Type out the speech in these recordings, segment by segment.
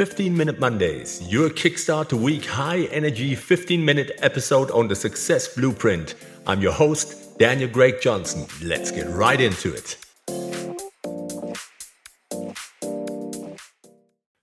15 Minute Mondays, your kickstart to week high energy 15 minute episode on the success blueprint. I'm your host, Daniel Greg Johnson. Let's get right into it.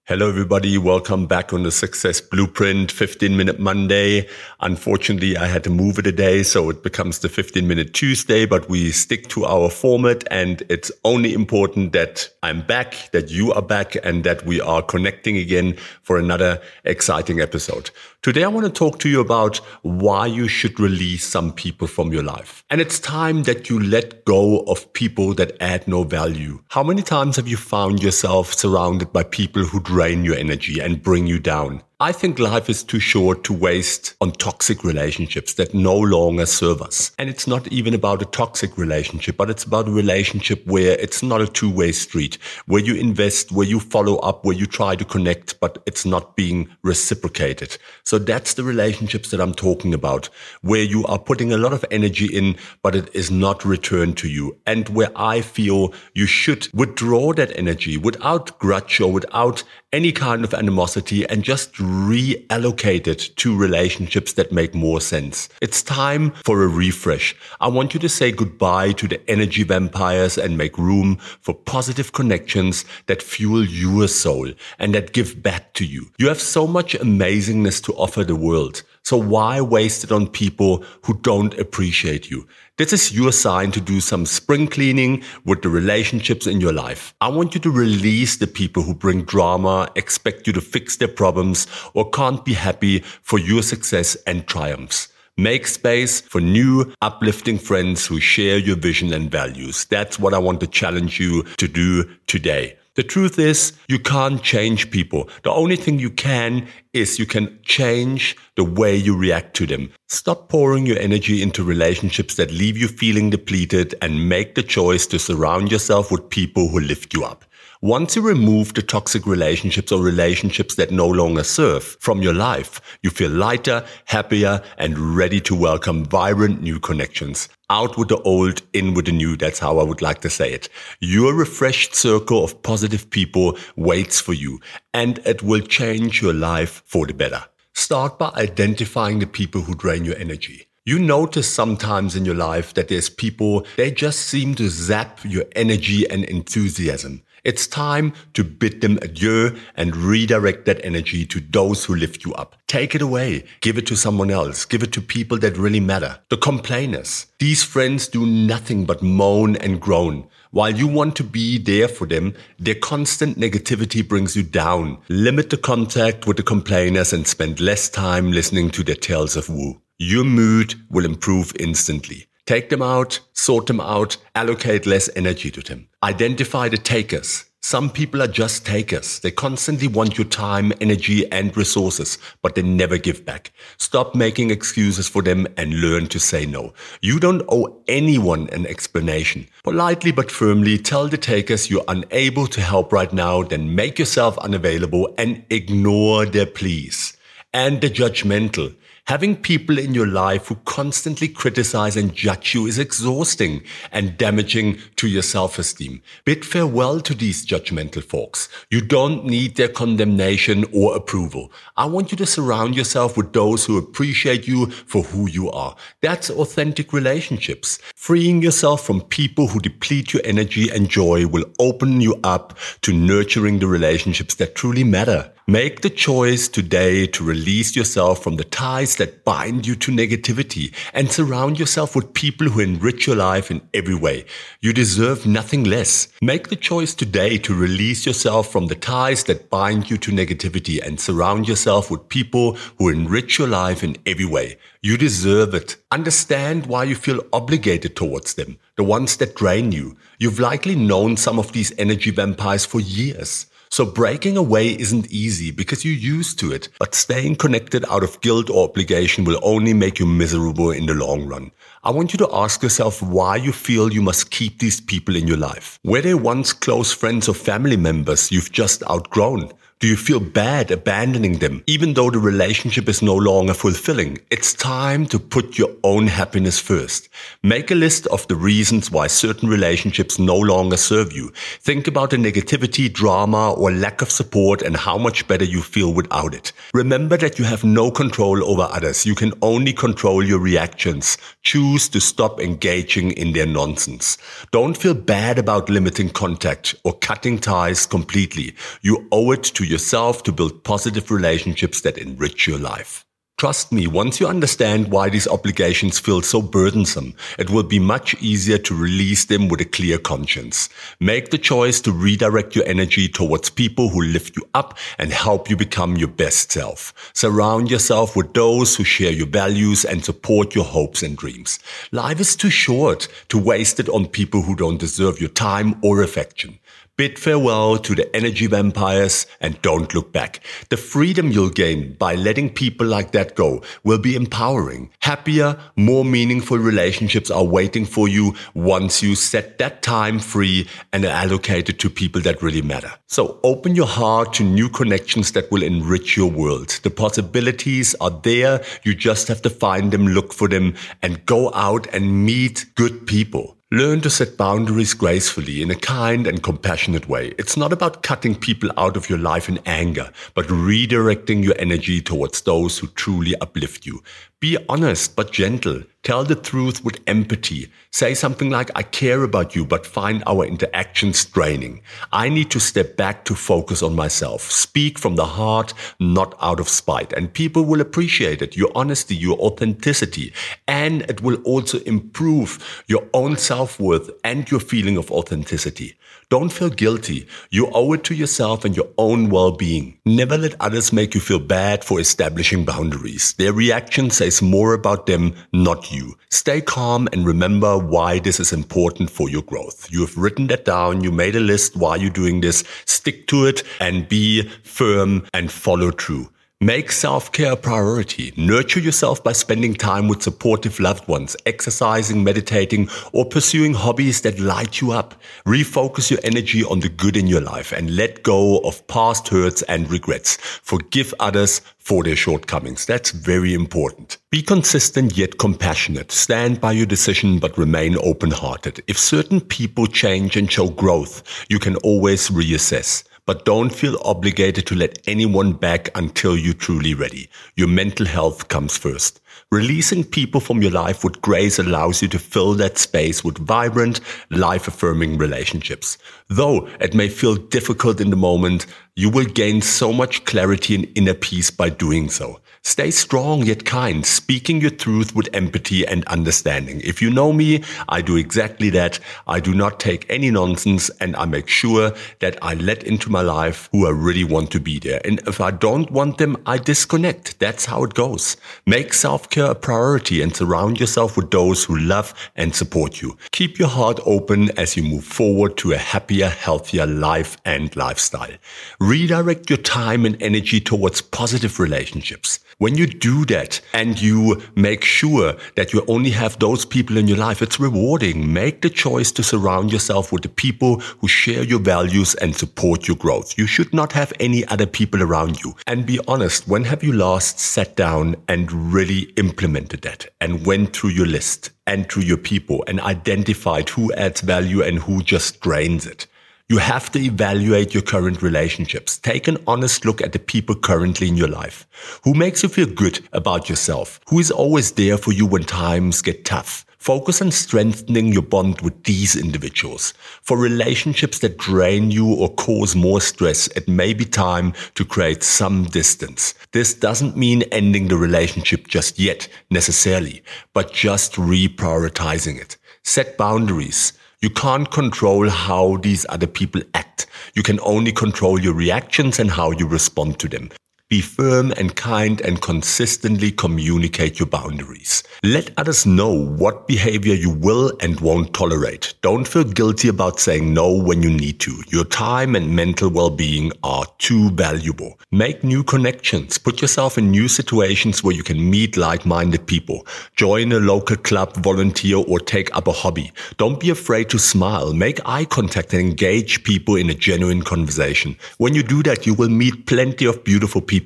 Hello, everybody. Welcome back on the Success Blueprint 15 Minute Monday. Unfortunately, I had to move it a day, so it becomes the 15 Minute Tuesday, but we stick to our format. And it's only important that I'm back, that you are back, and that we are connecting again for another exciting episode. Today, I want to talk to you about why you should release some people from your life. And it's time that you let go of people that add no value. How many times have you found yourself surrounded by people who drain your energy and bring you down? I think life is too short to waste on toxic relationships that no longer serve us. And it's not even about a toxic relationship, but it's about a relationship where it's not a two way street, where you invest, where you follow up, where you try to connect, but it's not being reciprocated. So that's the relationships that I'm talking about, where you are putting a lot of energy in, but it is not returned to you. And where I feel you should withdraw that energy without grudge or without any kind of animosity and just reallocate it to relationships that make more sense. It's time for a refresh. I want you to say goodbye to the energy vampires and make room for positive connections that fuel your soul and that give back to you. You have so much amazingness to offer the world. So why waste it on people who don't appreciate you? This is your sign to do some spring cleaning with the relationships in your life. I want you to release the people who bring drama, expect you to fix their problems, or can't be happy for your success and triumphs. Make space for new, uplifting friends who share your vision and values. That's what I want to challenge you to do today. The truth is, you can't change people. The only thing you can is you can change the way you react to them. Stop pouring your energy into relationships that leave you feeling depleted and make the choice to surround yourself with people who lift you up. Once you remove the toxic relationships or relationships that no longer serve from your life, you feel lighter, happier, and ready to welcome vibrant new connections. Out with the old, in with the new. That's how I would like to say it. Your refreshed circle of positive people waits for you and it will change your life for the better. Start by identifying the people who drain your energy. You notice sometimes in your life that there's people, they just seem to zap your energy and enthusiasm. It's time to bid them adieu and redirect that energy to those who lift you up. Take it away. Give it to someone else. Give it to people that really matter. The complainers. These friends do nothing but moan and groan. While you want to be there for them, their constant negativity brings you down. Limit the contact with the complainers and spend less time listening to their tales of woe. Your mood will improve instantly. Take them out, sort them out, allocate less energy to them. Identify the takers. Some people are just takers. They constantly want your time, energy, and resources, but they never give back. Stop making excuses for them and learn to say no. You don't owe anyone an explanation. Politely but firmly tell the takers you're unable to help right now, then make yourself unavailable and ignore their pleas. And the judgmental. Having people in your life who constantly criticize and judge you is exhausting and damaging to your self-esteem. Bid farewell to these judgmental folks. You don't need their condemnation or approval. I want you to surround yourself with those who appreciate you for who you are. That's authentic relationships. Freeing yourself from people who deplete your energy and joy will open you up to nurturing the relationships that truly matter. Make the choice today to release yourself from the ties that bind you to negativity and surround yourself with people who enrich your life in every way. You deserve nothing less. Make the choice today to release yourself from the ties that bind you to negativity and surround yourself with people who enrich your life in every way. You deserve it. Understand why you feel obligated towards them, the ones that drain you. You've likely known some of these energy vampires for years. So breaking away isn't easy because you're used to it, but staying connected out of guilt or obligation will only make you miserable in the long run. I want you to ask yourself why you feel you must keep these people in your life. Were they once close friends or family members you've just outgrown? Do you feel bad abandoning them, even though the relationship is no longer fulfilling? It's time to put your own happiness first. Make a list of the reasons why certain relationships no longer serve you. Think about the negativity, drama, or lack of support and how much better you feel without it. Remember that you have no control over others. You can only control your reactions. Choose to stop engaging in their nonsense. Don't feel bad about limiting contact or cutting ties completely. You owe it to yourself to build positive relationships that enrich your life. Trust me, once you understand why these obligations feel so burdensome, it will be much easier to release them with a clear conscience. Make the choice to redirect your energy towards people who lift you up and help you become your best self. Surround yourself with those who share your values and support your hopes and dreams. Life is too short to waste it on people who don't deserve your time or affection. Bid farewell to the energy vampires and don't look back. The freedom you'll gain by letting people like that go will be empowering. Happier, more meaningful relationships are waiting for you once you set that time free and allocate it to people that really matter. So open your heart to new connections that will enrich your world. The possibilities are there. You just have to find them, look for them and go out and meet good people. Learn to set boundaries gracefully in a kind and compassionate way. It's not about cutting people out of your life in anger, but redirecting your energy towards those who truly uplift you. Be honest but gentle. Tell the truth with empathy. Say something like, I care about you, but find our interactions draining. I need to step back to focus on myself. Speak from the heart, not out of spite. And people will appreciate it, your honesty, your authenticity. And it will also improve your own self-worth and your feeling of authenticity. Don't feel guilty. You owe it to yourself and your own well-being. Never let others make you feel bad for establishing boundaries. Their reaction says more about them, not you. Stay calm and remember why this is important for your growth. You have written that down. You made a list why you're doing this. Stick to it and be firm and follow through. Make self-care a priority. Nurture yourself by spending time with supportive loved ones, exercising, meditating, or pursuing hobbies that light you up. Refocus your energy on the good in your life and let go of past hurts and regrets. Forgive others for their shortcomings. That's very important. Be consistent yet compassionate. Stand by your decision but remain open-hearted. If certain people change and show growth, you can always reassess but don't feel obligated to let anyone back until you're truly ready. Your mental health comes first. Releasing people from your life with grace allows you to fill that space with vibrant, life affirming relationships. Though it may feel difficult in the moment, you will gain so much clarity and inner peace by doing so. Stay strong yet kind, speaking your truth with empathy and understanding. If you know me, I do exactly that. I do not take any nonsense and I make sure that I let into my life who I really want to be there. And if I don't want them, I disconnect. That's how it goes. Make self-care a priority and surround yourself with those who love and support you. Keep your heart open as you move forward to a happier, healthier life and lifestyle. Redirect your time and energy towards positive relationships. When you do that and you make sure that you only have those people in your life, it's rewarding. Make the choice to surround yourself with the people who share your values and support your growth. You should not have any other people around you. And be honest, when have you last sat down and really implemented that and went through your list and through your people and identified who adds value and who just drains it? You have to evaluate your current relationships. Take an honest look at the people currently in your life. Who makes you feel good about yourself? Who is always there for you when times get tough? Focus on strengthening your bond with these individuals. For relationships that drain you or cause more stress, it may be time to create some distance. This doesn't mean ending the relationship just yet, necessarily, but just reprioritizing it. Set boundaries. You can't control how these other people act. You can only control your reactions and how you respond to them. Be firm and kind and consistently communicate your boundaries. Let others know what behavior you will and won't tolerate. Don't feel guilty about saying no when you need to. Your time and mental well-being are too valuable. Make new connections. Put yourself in new situations where you can meet like-minded people. Join a local club, volunteer, or take up a hobby. Don't be afraid to smile. Make eye contact and engage people in a genuine conversation. When you do that, you will meet plenty of beautiful people.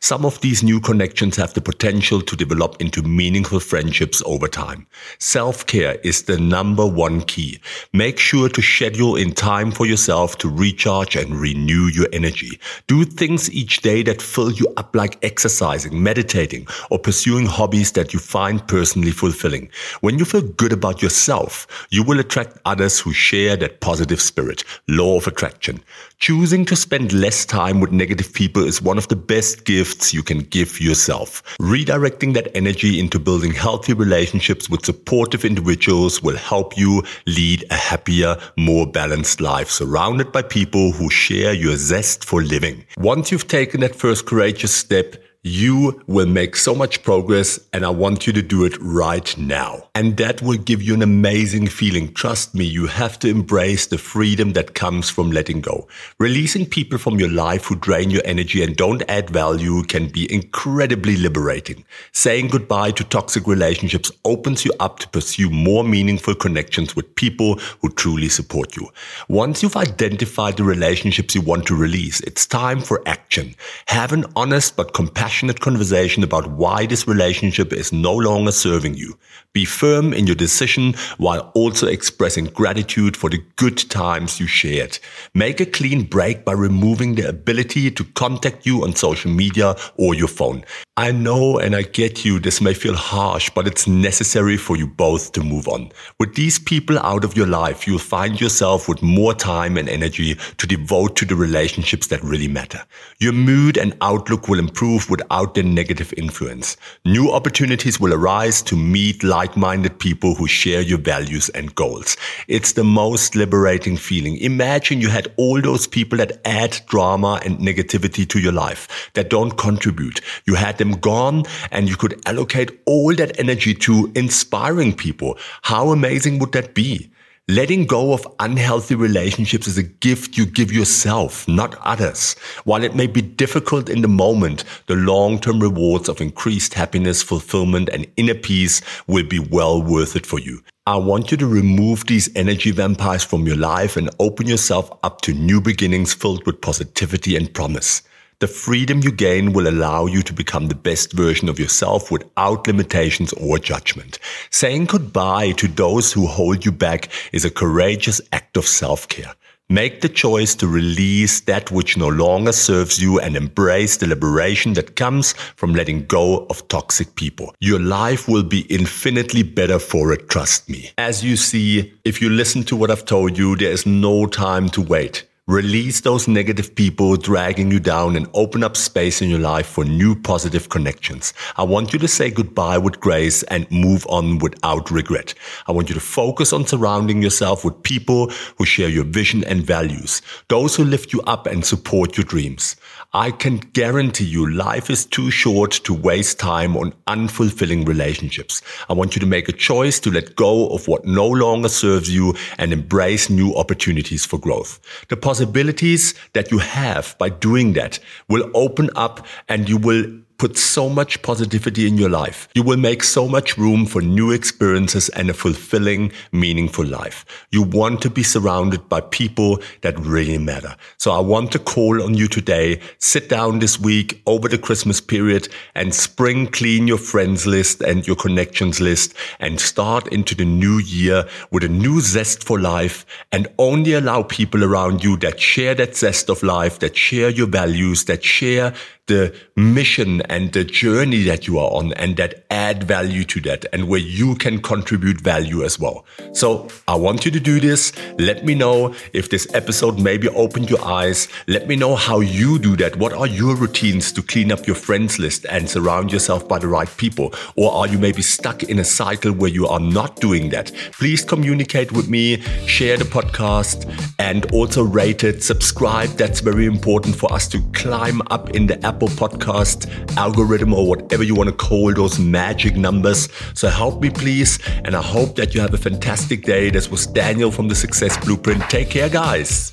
Some of these new connections have the potential to develop into meaningful friendships over time. Self-care is the number one key. Make sure to schedule in time for yourself to recharge and renew your energy. Do things each day that fill you up like exercising, meditating, or pursuing hobbies that you find personally fulfilling. When you feel good about yourself, you will attract others who share that positive spirit. Law of attraction. Choosing to spend less time with negative people is one of the best gifts you can give yourself. Redirecting that energy into building healthy relationships with supportive individuals will help you lead a happier, more balanced life surrounded by people who share your zest for living. Once you've taken that first courageous step, you will make so much progress and I want you to do it right now. And that will give you an amazing feeling. Trust me, you have to embrace the freedom that comes from letting go. Releasing people from your life who drain your energy and don't add value can be incredibly liberating. Saying goodbye to toxic relationships opens you up to pursue more meaningful connections with people who truly support you. Once you've identified the relationships you want to release, it's time for action. Have an honest but compassionate passionate conversation about why this relationship is no longer serving you. Be firm in your decision while also expressing gratitude for the good times you shared. Make a clean break by removing the ability to contact you on social media or your phone. I know and I get you, this may feel harsh, but it's necessary for you both to move on. With these people out of your life, you'll find yourself with more time and energy to devote to the relationships that really matter. Your mood and outlook will improve without their negative influence. New opportunities will arise to meet like-minded people who share your values and goals. It's the most liberating feeling. Imagine you had all those people that add drama and negativity to your life, that don't contribute. You had them gone and you could allocate all that energy to inspiring people. How amazing would that be? Letting go of unhealthy relationships is a gift you give yourself, not others. While it may be difficult in the moment, the long-term rewards of increased happiness, fulfillment, and inner peace will be well worth it for you. I want you to remove these energy vampires from your life and open yourself up to new beginnings filled with positivity and promise. The freedom you gain will allow you to become the best version of yourself without limitations or judgment. Saying goodbye to those who hold you back is a courageous act of self-care. Make the choice to release that which no longer serves you and embrace the liberation that comes from letting go of toxic people. Your life will be infinitely better for it, trust me. As you see, if you listen to what I've told you, there is no time to wait. Release those negative people dragging you down and open up space in your life for new positive connections. I want you to say goodbye with grace and move on without regret. I want you to focus on surrounding yourself with people who share your vision and values, those who lift you up and support your dreams. I can guarantee you life is too short to waste time on unfulfilling relationships. I want you to make a choice to let go of what no longer serves you and embrace new opportunities for growth. The possibilities that you have by doing that will open up and you will put so much positivity in your life. You will make so much room for new experiences and a fulfilling, meaningful life. You want to be surrounded by people that really matter. So I want to call on you today. Sit down this week over the Christmas period and spring clean your friends list and your connections list and start into the new year with a new zest for life and only allow people around you that share that zest of life, that share your values, that share the mission and the journey that you are on and that add value to that and where you can contribute value as well. So I want you to do this. Let me know if this episode maybe opened your eyes. Let me know how you do that. What are your routines to clean up your friends list and surround yourself by the right people? Or are you maybe stuck in a cycle where you are not doing that? Please communicate with me, share the podcast and also rate it, subscribe. That's very important for us to climb up in the app Apple Podcast algorithm or whatever you want to call those magic numbers. So help me, please. And I hope that you have a fantastic day. This was Daniel from the Success Blueprint. Take care, guys.